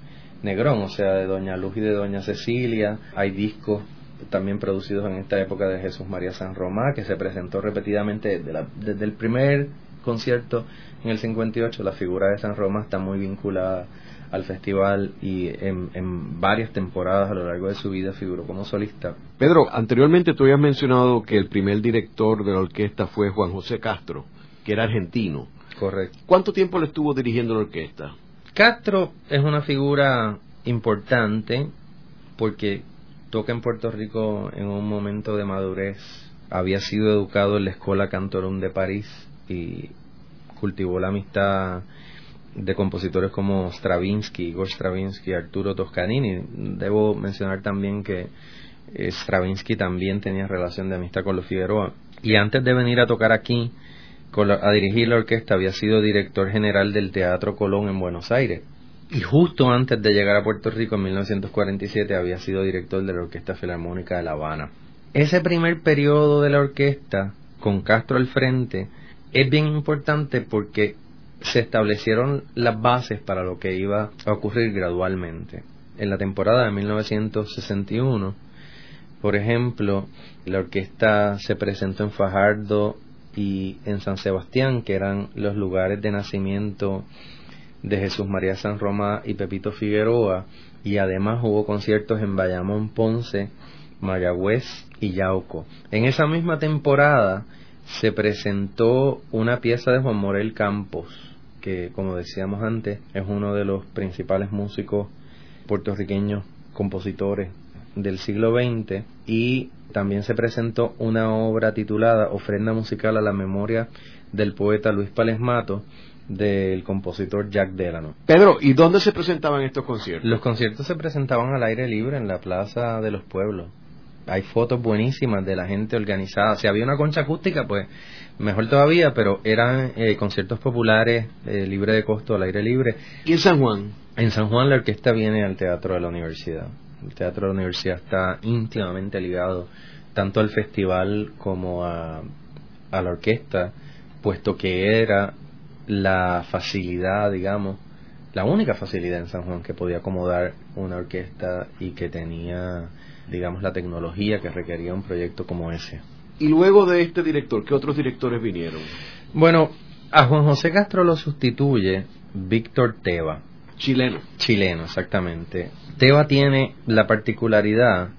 Negrón, o sea, de Doña Luz y de Doña Cecilia, hay discos también producidos en esta época de Jesús María San Román, que se presentó repetidamente desde, desde el primer concierto en el 58, la figura de San Roma está muy vinculada al festival y en, varias temporadas a lo largo de su vida figuró como solista. Pedro, anteriormente tú habías mencionado que el primer director de la orquesta fue Juan José Castro, que era argentino. Correcto. ¿Cuánto tiempo le estuvo dirigiendo la orquesta? Castro es una figura importante porque toca en Puerto Rico en un momento de madurez. Había sido educado en la Escuela Cantorum de París y cultivó la amistad de compositores como Stravinsky, Igor Stravinsky, Arturo Toscanini. Debo mencionar también que eh, Stravinsky también tenía relación de amistad con los Figueroa. Y antes de venir a tocar aquí, a dirigir la orquesta, había sido director general del Teatro Colón en Buenos Aires. Y justo antes de llegar a Puerto Rico, en 1947, había sido director de la Orquesta Filarmónica de La Habana. Ese primer periodo de la orquesta, con Castro al frente, es bien importante porque se establecieron las bases para lo que iba a ocurrir gradualmente. en la temporada de 1961. Por ejemplo, la orquesta se presentó en Fajardo y en San Sebastián, que eran los lugares de nacimiento de Jesús María San Romá y Pepito Figueroa, y además hubo conciertos en Bayamón, Ponce, Mayagüez y Yauco. En esa misma temporada se presentó una pieza de Juan Morel Campos, que como decíamos antes es uno de los principales músicos puertorriqueños compositores del siglo XX y también se presentó una obra titulada Ofrenda musical a la memoria del poeta Luis Palesmato del compositor Jack Delano. Pedro, ¿y dónde se presentaban estos conciertos? Los conciertos se presentaban al aire libre en la Plaza de los Pueblos. Hay fotos buenísimas de la gente organizada. Si había una concha acústica, pues mejor todavía, pero eran eh, conciertos populares, eh, libre de costo, al aire libre. ¿Y en San Juan? En San Juan la orquesta viene al Teatro de la Universidad. El Teatro de la Universidad está íntimamente ligado tanto al festival como a, a la orquesta, puesto que era la facilidad, digamos, la única facilidad en San Juan que podía acomodar una orquesta y que tenía, digamos, la tecnología que requería un proyecto como ese. Y luego de este director, ¿qué otros directores vinieron? Bueno, a Juan José Castro lo sustituye Víctor Teva. Chileno. Chileno, exactamente. Teva tiene la particularidad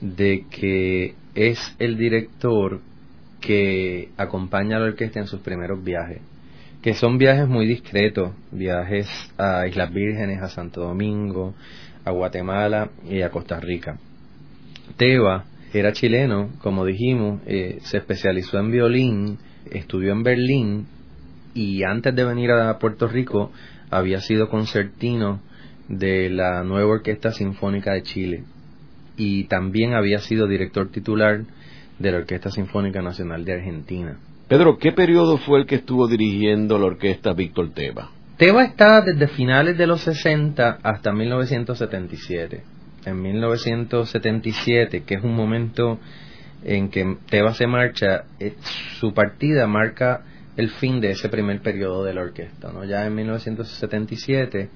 de que es el director que acompaña a la orquesta en sus primeros viajes, que son viajes muy discretos, viajes a Islas Vírgenes, a Santo Domingo, a Guatemala y a Costa Rica. Teva era chileno, como dijimos, eh, se especializó en violín, estudió en Berlín y antes de venir a Puerto Rico había sido concertino de la nueva Orquesta Sinfónica de Chile y también había sido director titular de la Orquesta Sinfónica Nacional de Argentina. Pedro, ¿qué periodo fue el que estuvo dirigiendo la orquesta Víctor Teba? Teba está desde finales de los 60 hasta 1977. En 1977, que es un momento en que Teba se marcha, eh, su partida marca el fin de ese primer periodo de la orquesta. ¿no? Ya en 1977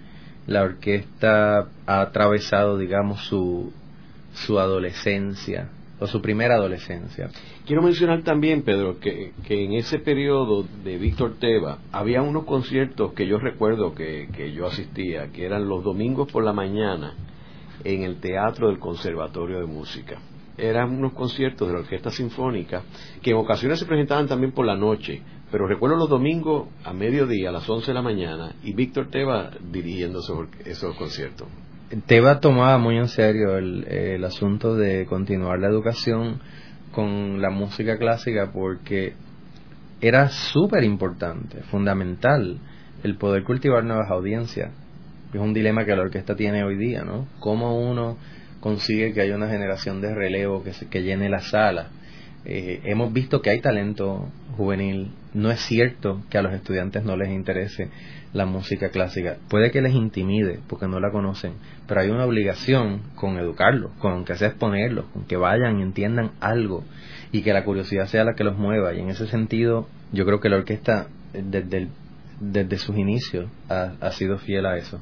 la orquesta ha atravesado, digamos, su, su adolescencia o su primera adolescencia. Quiero mencionar también, Pedro, que, que en ese periodo de Víctor Teva había unos conciertos que yo recuerdo que, que yo asistía, que eran los domingos por la mañana en el Teatro del Conservatorio de Música eran unos conciertos de la Orquesta Sinfónica que en ocasiones se presentaban también por la noche, pero recuerdo los domingos a mediodía, a las 11 de la mañana, y Víctor Teba dirigiendo esos, conciertos. Teba tomaba muy en serio el, el asunto de continuar la educación con la música clásica porque era súper importante, fundamental, el poder cultivar nuevas audiencias. Es un dilema que la orquesta tiene hoy día, ¿no? Cómo uno consigue que haya una generación de relevo que, se, que llene la sala. Eh, hemos visto que hay talento juvenil. No es cierto que a los estudiantes no les interese la música clásica. Puede que les intimide porque no la conocen, pero hay una obligación con educarlos, con que sea exponerlos, con que vayan y entiendan algo y que la curiosidad sea la que los mueva. Y en ese sentido, yo creo que la orquesta desde, desde sus inicios ha, ha sido fiel a eso.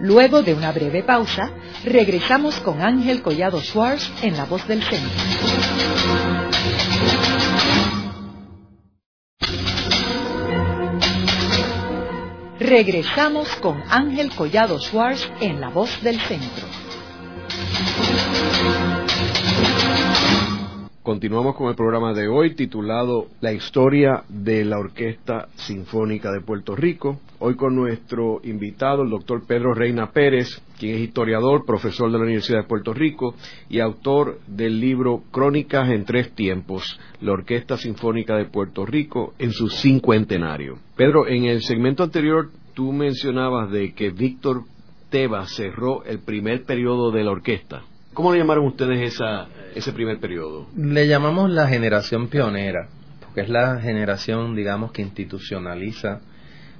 Luego de una breve pausa, regresamos con Ángel Collado Schwartz en La Voz del Centro. Regresamos con Ángel Collado Schwartz en La Voz del Centro. Continuamos con el programa de hoy titulado La historia de la Orquesta Sinfónica de Puerto Rico. Hoy con nuestro invitado, el doctor Pedro Reina Pérez, quien es historiador, profesor de la Universidad de Puerto Rico y autor del libro Crónicas en tres tiempos, la Orquesta Sinfónica de Puerto Rico en su cincuentenario. Pedro, en el segmento anterior tú mencionabas de que Víctor Tebas cerró el primer periodo de la orquesta. ¿Cómo le llamaron ustedes esa, ese primer periodo? Le llamamos la generación pionera, porque es la generación, digamos, que institucionaliza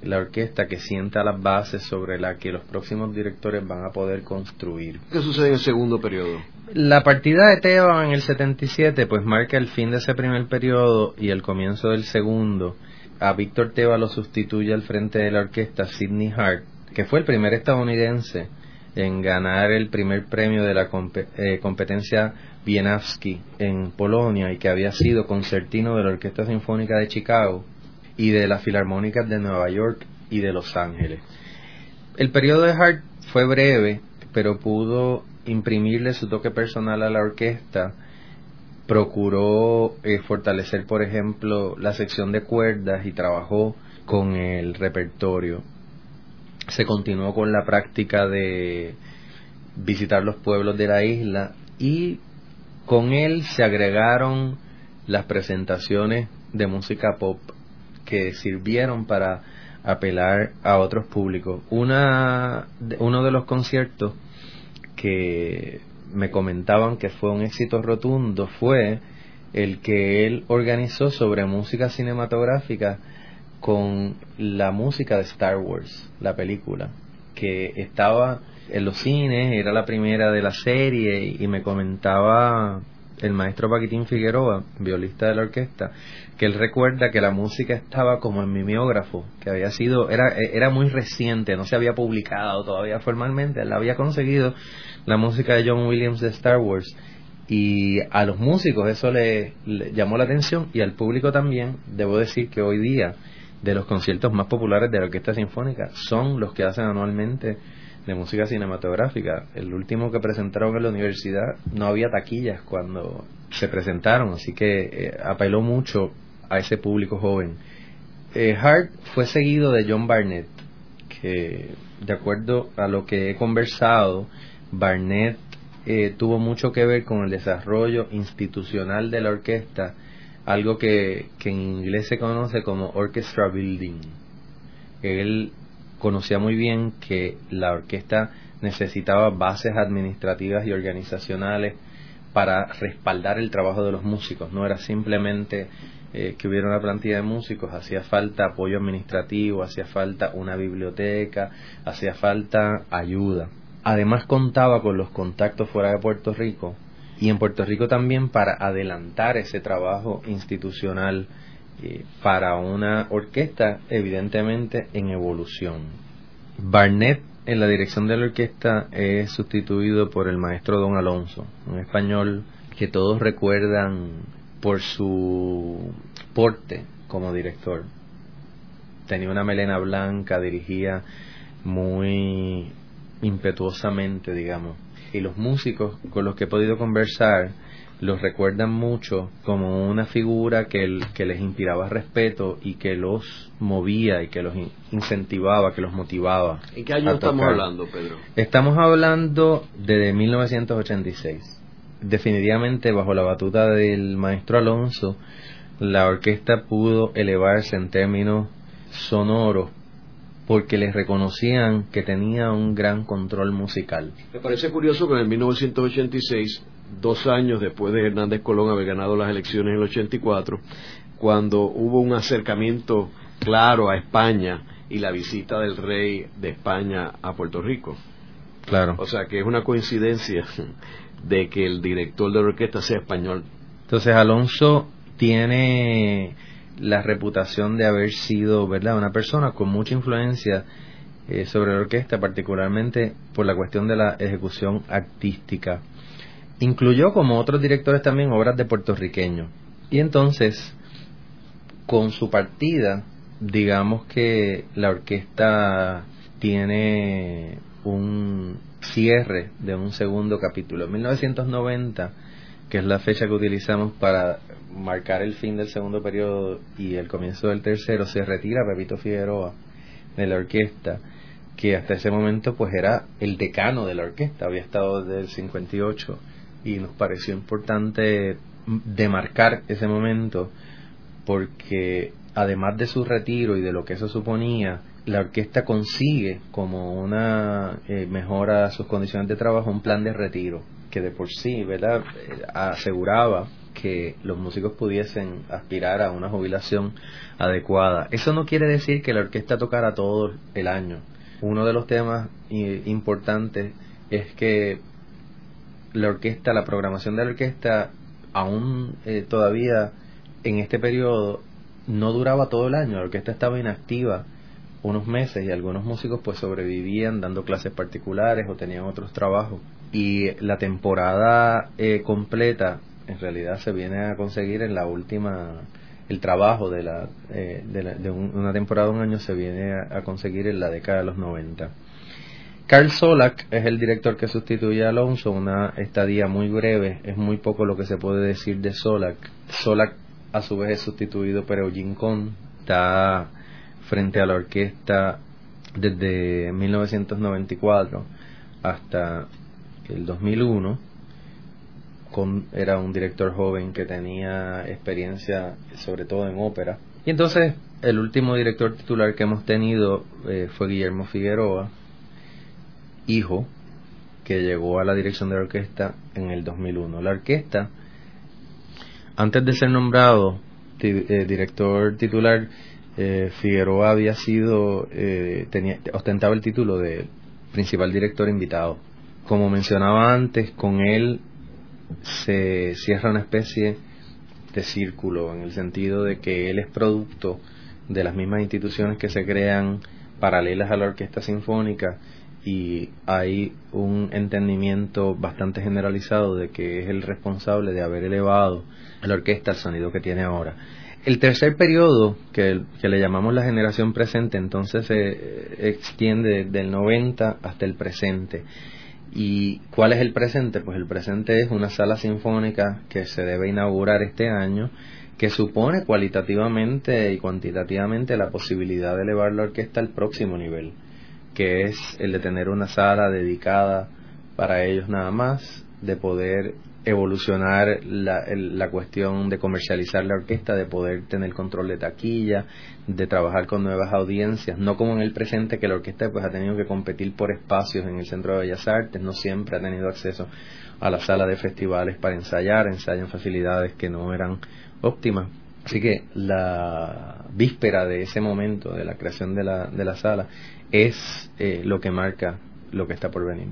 la orquesta, que sienta las bases sobre las que los próximos directores van a poder construir. ¿Qué sucede en el segundo periodo? La partida de Teo en el 77 pues marca el fin de ese primer periodo y el comienzo del segundo. a Víctor Teva lo sustituye al frente de la orquesta Sidney Hart, que fue el primer estadounidense en ganar el primer premio de la eh, competencia Wieniawski en Polonia y que había sido concertino de la Orquesta Sinfónica de Chicago y de las Filarmónicas de Nueva York y de Los Ángeles. El periodo de Hart fue breve, pero pudo imprimirle su toque personal a la orquesta. Procuró eh, fortalecer, por ejemplo, la sección de cuerdas y trabajó con el repertorio. Se continuó con la práctica de visitar los pueblos de la isla y con él se agregaron las presentaciones de música pop que sirvieron para apelar a otros públicos. Una, uno de los conciertos que me comentaban que fue un éxito rotundo fue el que él organizó sobre música cinematográfica con la música de Star Wars, la película, que estaba en los cines, era la primera de la serie y me comentaba el maestro Paquitín Figueroa, violista de la orquesta, que él recuerda que la música estaba como en mimeógrafo, que había sido, era, era muy reciente, no se había publicado todavía formalmente, él había conseguido la música de John Williams de Star Wars y a los músicos eso le, le llamó la atención y al público también, debo decir que hoy día de los conciertos más populares de la orquesta sinfónica son los que hacen anualmente de música cinematográfica. El último que presentaron en la universidad no había taquillas cuando se presentaron, así que eh, apeló mucho a ese público joven. Eh, Hart fue seguido de John Barnett, que de acuerdo a lo que he conversado, Barnett eh, tuvo mucho que ver con el desarrollo institucional de la orquesta, algo que, que en inglés se conoce como orchestra building. Él conocía muy bien que la orquesta necesitaba bases administrativas y organizacionales para respaldar el trabajo de los músicos. No era simplemente eh, que hubiera una plantilla de músicos, hacía falta apoyo administrativo, hacía falta una biblioteca, hacía falta ayuda. Además contaba con los contactos fuera de Puerto Rico y en Puerto Rico también para adelantar ese trabajo institucional para una orquesta evidentemente en evolución. Barnett en la dirección de la orquesta es sustituido por el maestro Don Alonso, un español que todos recuerdan por su porte como director. Tenía una melena blanca, dirigía muy impetuosamente, digamos. Y los músicos con los que he podido conversar los recuerdan mucho como una figura que, que les inspiraba respeto y que los movía y que los incentivaba, que los motivaba. ¿En qué año estamos hablando, Pedro? Estamos hablando de 1986. Definitivamente bajo la batuta del maestro Alonso, la orquesta pudo elevarse en términos sonoros porque les reconocían que tenía un gran control musical. Me parece curioso que en 1986 dos años después de Hernández Colón haber ganado las elecciones en el 84, cuando hubo un acercamiento claro a España y la visita del rey de España a Puerto Rico. Claro. O sea que es una coincidencia de que el director de la orquesta sea español. Entonces Alonso tiene la reputación de haber sido, ¿verdad?, una persona con mucha influencia eh, sobre la orquesta, particularmente por la cuestión de la ejecución artística. Incluyó, como otros directores también, obras de puertorriqueños. Y entonces, con su partida, digamos que la orquesta tiene un cierre de un segundo capítulo. En 1990, que es la fecha que utilizamos para marcar el fin del segundo periodo y el comienzo del tercero, se retira Pepito Figueroa de la orquesta, que hasta ese momento pues era el decano de la orquesta, había estado desde el 58 y nos pareció importante demarcar ese momento porque además de su retiro y de lo que eso suponía, la orquesta consigue como una eh, mejora a sus condiciones de trabajo un plan de retiro que de por sí, ¿verdad? Eh, aseguraba que los músicos pudiesen aspirar a una jubilación adecuada. Eso no quiere decir que la orquesta tocara todo el año. Uno de los temas importantes es que la orquesta, la programación de la orquesta, aún eh, todavía en este periodo no duraba todo el año, la orquesta estaba inactiva unos meses y algunos músicos pues sobrevivían dando clases particulares o tenían otros trabajos y la temporada eh, completa en realidad se viene a conseguir en la última el trabajo de la eh, de, una temporada de un año se viene a, conseguir en la década de los 90 Carl Solak es el director que sustituye a Alonso una estadía muy breve es muy poco lo que se puede decir de Solak Solak a su vez es sustituido por Eugene Cohn está frente a la orquesta desde 1994 hasta el 2001. Con, era un director joven que tenía experiencia sobre todo en ópera. Y entonces el último director titular que hemos tenido eh, fue Guillermo Figueroa, hijo, que llegó a la dirección de la orquesta en el 2001. La orquesta, antes de ser nombrado eh, director titular, eh, Figueroa había sido, tenía, ostentaba el título de principal director invitado. Como mencionaba antes, con él se cierra una especie de círculo, en el sentido de que él es producto de las mismas instituciones que se crean paralelas a la orquesta sinfónica y hay un entendimiento bastante generalizado de que es el responsable de haber elevado a la orquesta al sonido que tiene ahora. El tercer periodo, que, le llamamos la generación presente, entonces se eh, extiende del 90 hasta el presente. ¿Y cuál es el presente? Pues el presente es una sala sinfónica que se debe inaugurar este año, que supone cualitativamente y cuantitativamente la posibilidad de elevar la orquesta al próximo nivel, que es el de tener una sala dedicada para ellos nada más, de poder evolucionar la, la, cuestión de comercializar la orquesta, de poder tener control de taquilla, de trabajar con nuevas audiencias, no como en el presente que la orquesta pues ha tenido que competir por espacios en el Centro de Bellas Artes, no siempre ha tenido acceso a la sala de festivales para ensayar, ensayan facilidades que no eran óptimas. Así que la víspera de ese momento de la creación de la, de la sala es eh, lo que marca lo que está por venir.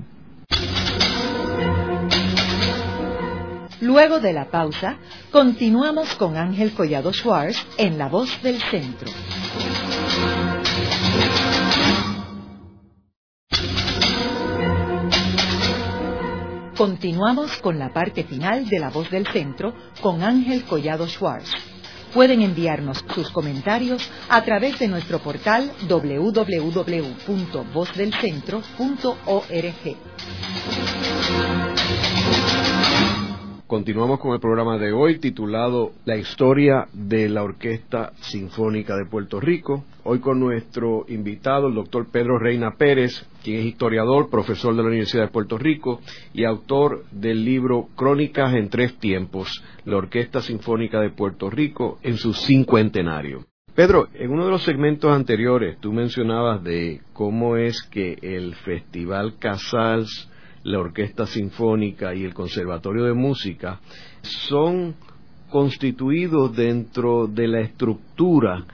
Luego de la pausa, continuamos con Ángel Collado Schwartz en La Voz del Centro. Continuamos con la parte final de La Voz del Centro con Ángel Collado Schwartz. Pueden enviarnos sus comentarios a través de nuestro portal www.vozdelcentro.org. Continuamos con el programa de hoy titulado La historia de la Orquesta Sinfónica de Puerto Rico. Hoy con nuestro invitado, el doctor Pedro Reina Pérez, quien es historiador, profesor de la Universidad de Puerto Rico y autor del libro Crónicas en tres tiempos, la Orquesta Sinfónica de Puerto Rico en su cincuentenario. Pedro, en uno de los segmentos anteriores tú mencionabas de cómo es que el Festival Casals la Orquesta Sinfónica y el Conservatorio de Música son constituidos dentro de la estructura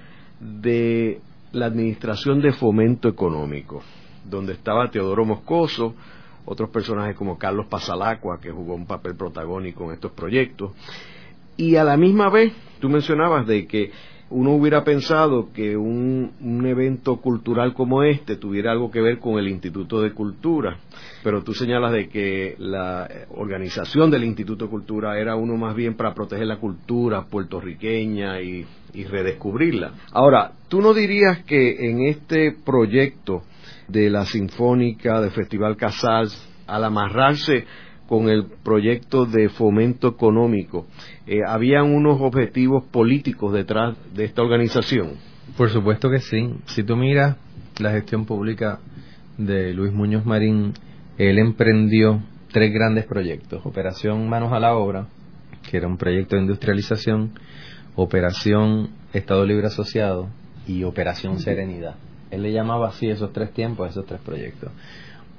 de la Administración de Fomento Económico, donde estaba Teodoro Moscoso, otros personajes como Carlos Pasalacua, que jugó un papel protagónico en estos proyectos, y a la misma vez tú mencionabas de que uno hubiera pensado que un, evento cultural como este tuviera algo que ver con el Instituto de Cultura, pero tú señalas de que la organización del Instituto de Cultura era uno más bien para proteger la cultura puertorriqueña y, y redescubrirla. Ahora, ¿tú no dirías que en este proyecto de la Sinfónica, del Festival Casals, al amarrarse con el proyecto de fomento económico, eh, ¿habían unos objetivos políticos detrás de esta organización? Por supuesto que sí. Si tú miras la gestión pública de Luis Muñoz Marín, él emprendió tres grandes proyectos. Operación Manos a la Obra, que era un proyecto de industrialización, Operación Estado Libre Asociado y Operación Serenidad. Él le llamaba así esos tres tiempos, esos tres proyectos.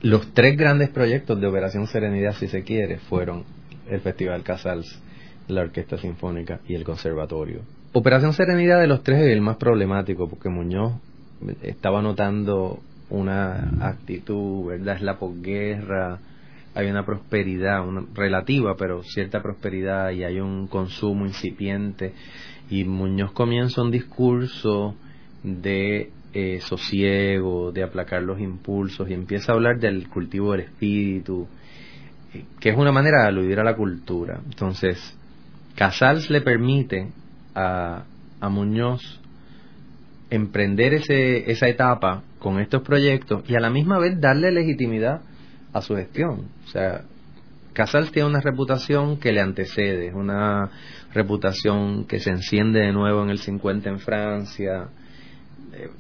Los tres grandes proyectos de Operación Serenidad, si se quiere, fueron el Festival Casals, la Orquesta Sinfónica y el Conservatorio. Operación Serenidad de los tres es el más problemático porque Muñoz estaba notando una actitud, ¿verdad? Es la posguerra, hay una prosperidad, una relativa, pero cierta prosperidad y hay un consumo incipiente. Y Muñoz comienza un discurso de eh, sosiego, de aplacar los impulsos y empieza a hablar del cultivo del espíritu, eh, que es una manera de aludir a la cultura. Entonces, Casals le permite a, a Muñoz emprender ese, esa etapa con estos proyectos y a la misma vez darle legitimidad a su gestión. O sea, Casals tiene una reputación que le antecede, una reputación que se enciende de nuevo en el 50 en Francia.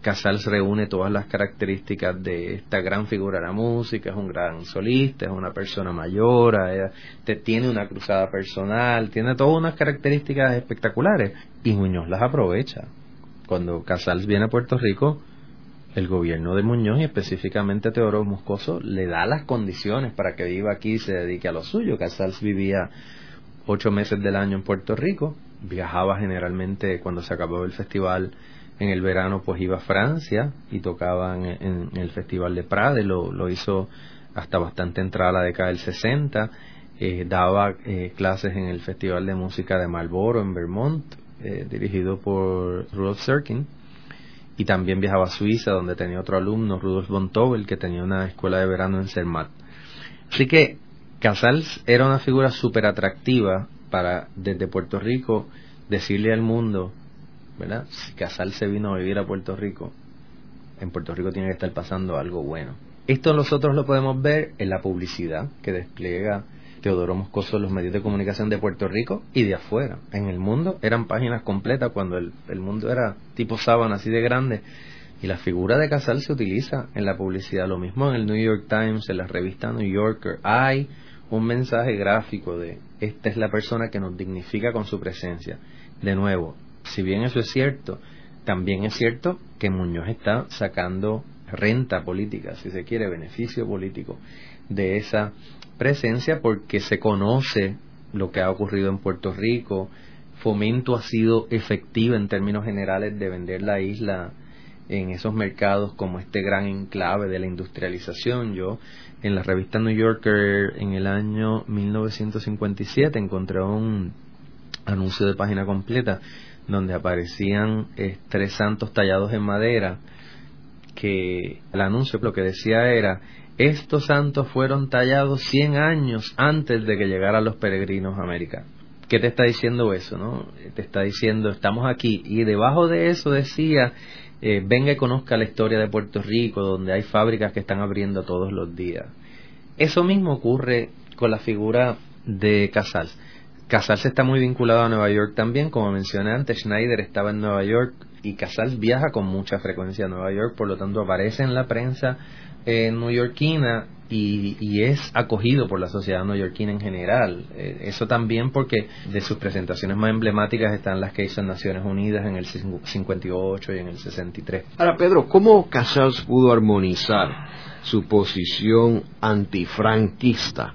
Casals reúne todas las características de esta gran figura de la música, es un gran solista, es una persona mayor, tiene una cruzada personal, tiene todas unas características espectaculares y Muñoz las aprovecha. Cuando Casals viene a Puerto Rico, el gobierno de Muñoz y específicamente Teodoro Moscoso le da las condiciones para que viva aquí y se dedique a lo suyo. Casals vivía ocho meses del año en Puerto Rico, viajaba generalmente cuando se acabó el festival en el verano, pues iba a Francia y tocaba en, el festival de Prade, lo, lo, hizo hasta bastante entrada la década del 60, eh, daba eh, clases en el Festival de Música de Marlboro en Vermont, eh, dirigido por Rudolf Serkin y también viajaba a Suiza, donde tenía otro alumno, Rudolf von Tobel, que tenía una escuela de verano en Zermatt. Así que Casals era una figura súper atractiva para, desde Puerto Rico, decirle al mundo, ¿verdad? Si Casals se vino a vivir a Puerto Rico, en Puerto Rico tiene que estar pasando algo bueno. Esto nosotros lo podemos ver en la publicidad que despliega Teodoro Moscoso los medios de comunicación de Puerto Rico y de afuera. En el mundo eran páginas completas cuando el, mundo era tipo sábana así de grande. Y la figura de Casal se utiliza en la publicidad. Lo mismo en el New York Times, en la revista New Yorker. Hay un mensaje gráfico de esta es la persona que nos dignifica con su presencia. De nuevo, si bien eso es cierto, también es cierto que Muñoz está sacando renta política, si se quiere, beneficio político de esa presencia porque se conoce lo que ha ocurrido en Puerto Rico. Fomento ha sido efectivo en términos generales de vender la isla en esos mercados como este gran enclave de la industrialización. Yo en la revista New Yorker en el año 1957 encontré un anuncio de página completa donde aparecían eh, tres santos tallados en madera que el anuncio lo que decía era estos santos fueron tallados 100 años antes de que llegaran los peregrinos a América. ¿Qué te está diciendo eso? No? Te está diciendo, estamos aquí. Y debajo de eso decía, eh, venga y conozca la historia de Puerto Rico, donde hay fábricas que están abriendo todos los días. Eso mismo ocurre con la figura de Casals. Casals está muy vinculado a Nueva York también, como mencioné antes, Schneider estaba en Nueva York y Casals viaja con mucha frecuencia a Nueva York, por lo tanto aparece en la prensa eh, neoyorquina y, es acogido por la sociedad neoyorquina en general. Eh, eso también porque de sus presentaciones más emblemáticas están las que hizo en Naciones Unidas en el 58 y en el 63. Ahora, Pedro, ¿cómo Casals pudo armonizar su posición antifranquista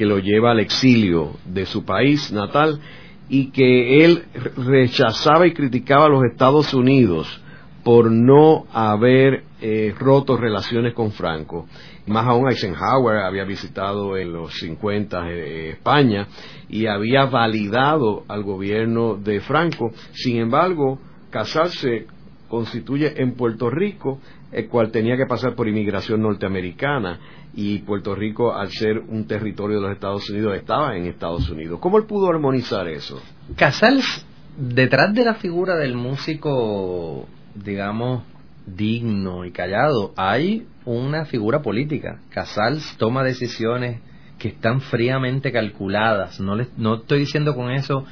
que lo lleva al exilio de su país natal y que él rechazaba y criticaba a los Estados Unidos por no haber eh, roto relaciones con Franco. Más aún Eisenhower había visitado en los 50 eh, España y había validado al gobierno de Franco. Sin embargo, casarse constituye en Puerto Rico, el cual tenía que pasar por inmigración norteamericana y Puerto Rico, al ser un territorio de los Estados Unidos, estaba en Estados Unidos. ¿Cómo él pudo armonizar eso? Casals, detrás de la figura del músico digamos, digno y callado, hay una figura política. Casals toma decisiones que están fríamente calculadas. No, no estoy diciendo con eso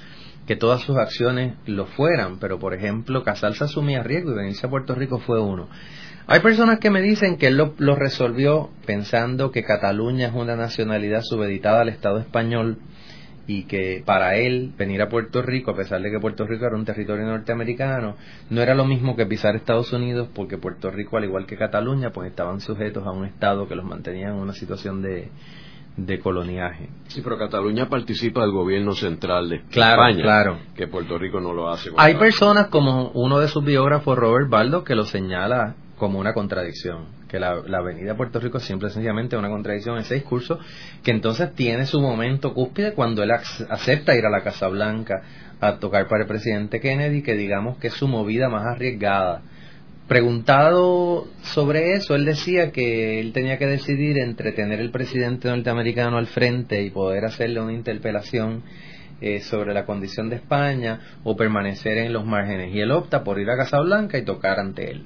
que todas sus acciones lo fueran, pero por ejemplo, Casals asumía riesgo y venirse a Puerto Rico fue uno. Hay personas que me dicen que él lo, lo resolvió pensando que Cataluña es una nacionalidad subeditada al Estado español y que para él venir a Puerto Rico, a pesar de que Puerto Rico era un territorio norteamericano, no era lo mismo que pisar Estados Unidos, porque Puerto Rico, al igual que Cataluña, pues estaban sujetos a un Estado que los mantenía en una situación de, de coloniaje. Sí, pero Cataluña participa del gobierno central de España, claro. que Puerto Rico no lo hace. Hay personas como uno de sus biógrafos, Robert Baldo, que lo señala como una contradicción que la, la Avenida Puerto Rico siempre sencillamente es una contradicción en ese discurso, que entonces tiene su momento cúspide cuando él acepta ir a la Casa Blanca a tocar para el presidente Kennedy, que digamos que es su movida más arriesgada. Preguntado sobre eso, él decía que él tenía que decidir entre tener el presidente norteamericano al frente y poder hacerle una interpelación eh, sobre la condición de España o permanecer en los márgenes. Y él opta por ir a Casablanca y tocar ante él.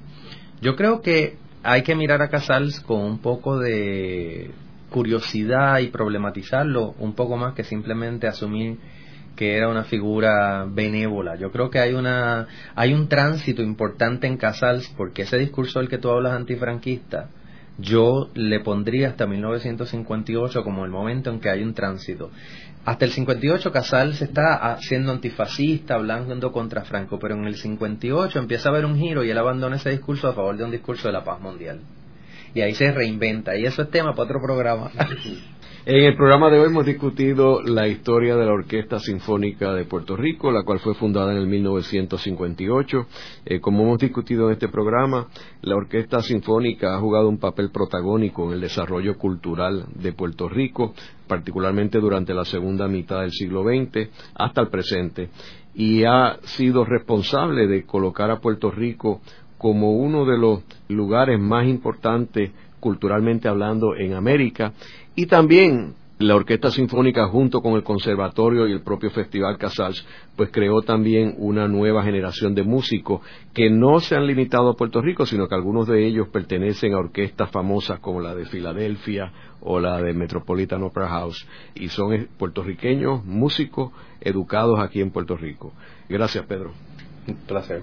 Yo creo que hay que mirar a Casals con un poco de curiosidad y problematizarlo un poco más que simplemente asumir que era una figura benévola. Yo creo que hay una hay un tránsito importante en Casals porque ese discurso del que tú hablas antifranquista yo le pondría hasta 1958 como el momento en que hay un tránsito. Hasta el 58 Casals está haciendo antifascista, hablando contra Franco, pero en el 58 empieza a haber un giro y él abandona ese discurso a favor de un discurso de la paz mundial. Y ahí se reinventa, y eso es tema para otro programa. En el programa de hoy hemos discutido la historia de la Orquesta Sinfónica de Puerto Rico, la cual fue fundada en el 1958. Eh, como hemos discutido en este programa, la Orquesta Sinfónica ha jugado un papel protagónico en el desarrollo cultural de Puerto Rico, particularmente durante la segunda mitad del siglo XX hasta el presente, y ha sido responsable de colocar a Puerto Rico como uno de los lugares más importantes culturalmente hablando en América y también la Orquesta Sinfónica junto con el Conservatorio y el propio Festival Casals, pues creó también una nueva generación de músicos que no se han limitado a Puerto Rico, sino que algunos de ellos pertenecen a orquestas famosas como la de Filadelfia o la de Metropolitan Opera House y son puertorriqueños, músicos educados aquí en Puerto Rico. Gracias, Pedro. Un placer.